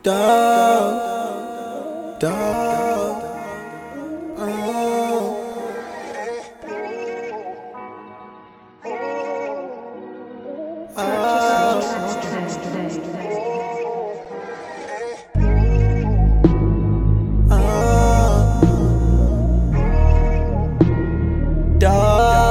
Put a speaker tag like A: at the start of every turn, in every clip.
A: Dog, dog, oh. Oh. Dog,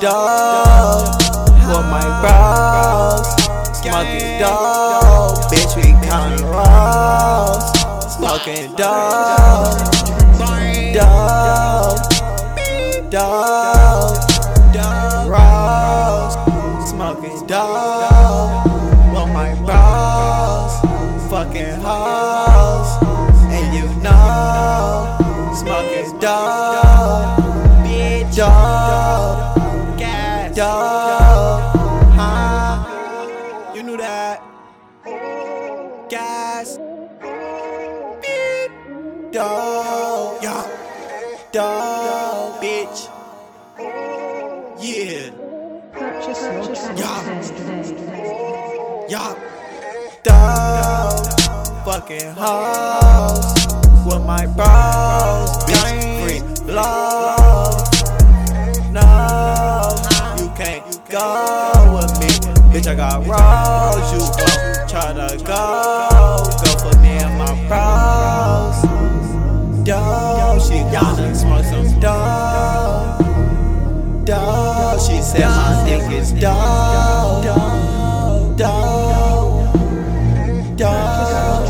A: dog. For my bros, smoking dog. Bitch, we counting rolls. Smoking dog, dog, dog. Rolls, smoking dog. Dog, huh? You knew that. Gas, beat, dog, yeah, dog, bitch, yeah,
B: Purchase your tracks today.
A: yeah, dog, fucking hoes with my bros, bitch, free. Love. I rolls. You gon' try to go. Go for me and my bros. Dope, she wanna smoke some dope. Dope, she said my dick is dope. Dope, dope, dope,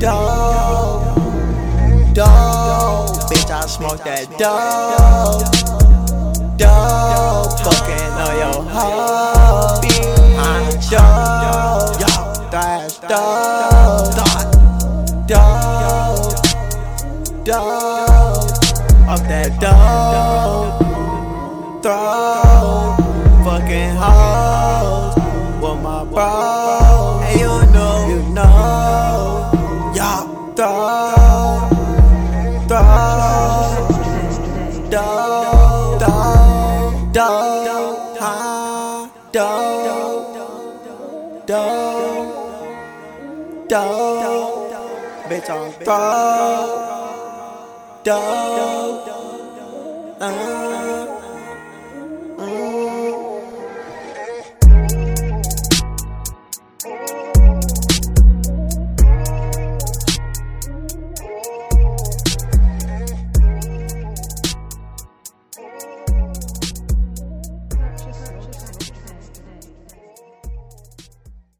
A: dope, dope. Bitch, I smoke that. Dope, that's dope. Dope, dope, off that dope. Throw, fucking hoes with my bros. Hey, you know, you know, y'all throw, throw. Dope, dope, dope, dope, bitch on throw, dope, uh.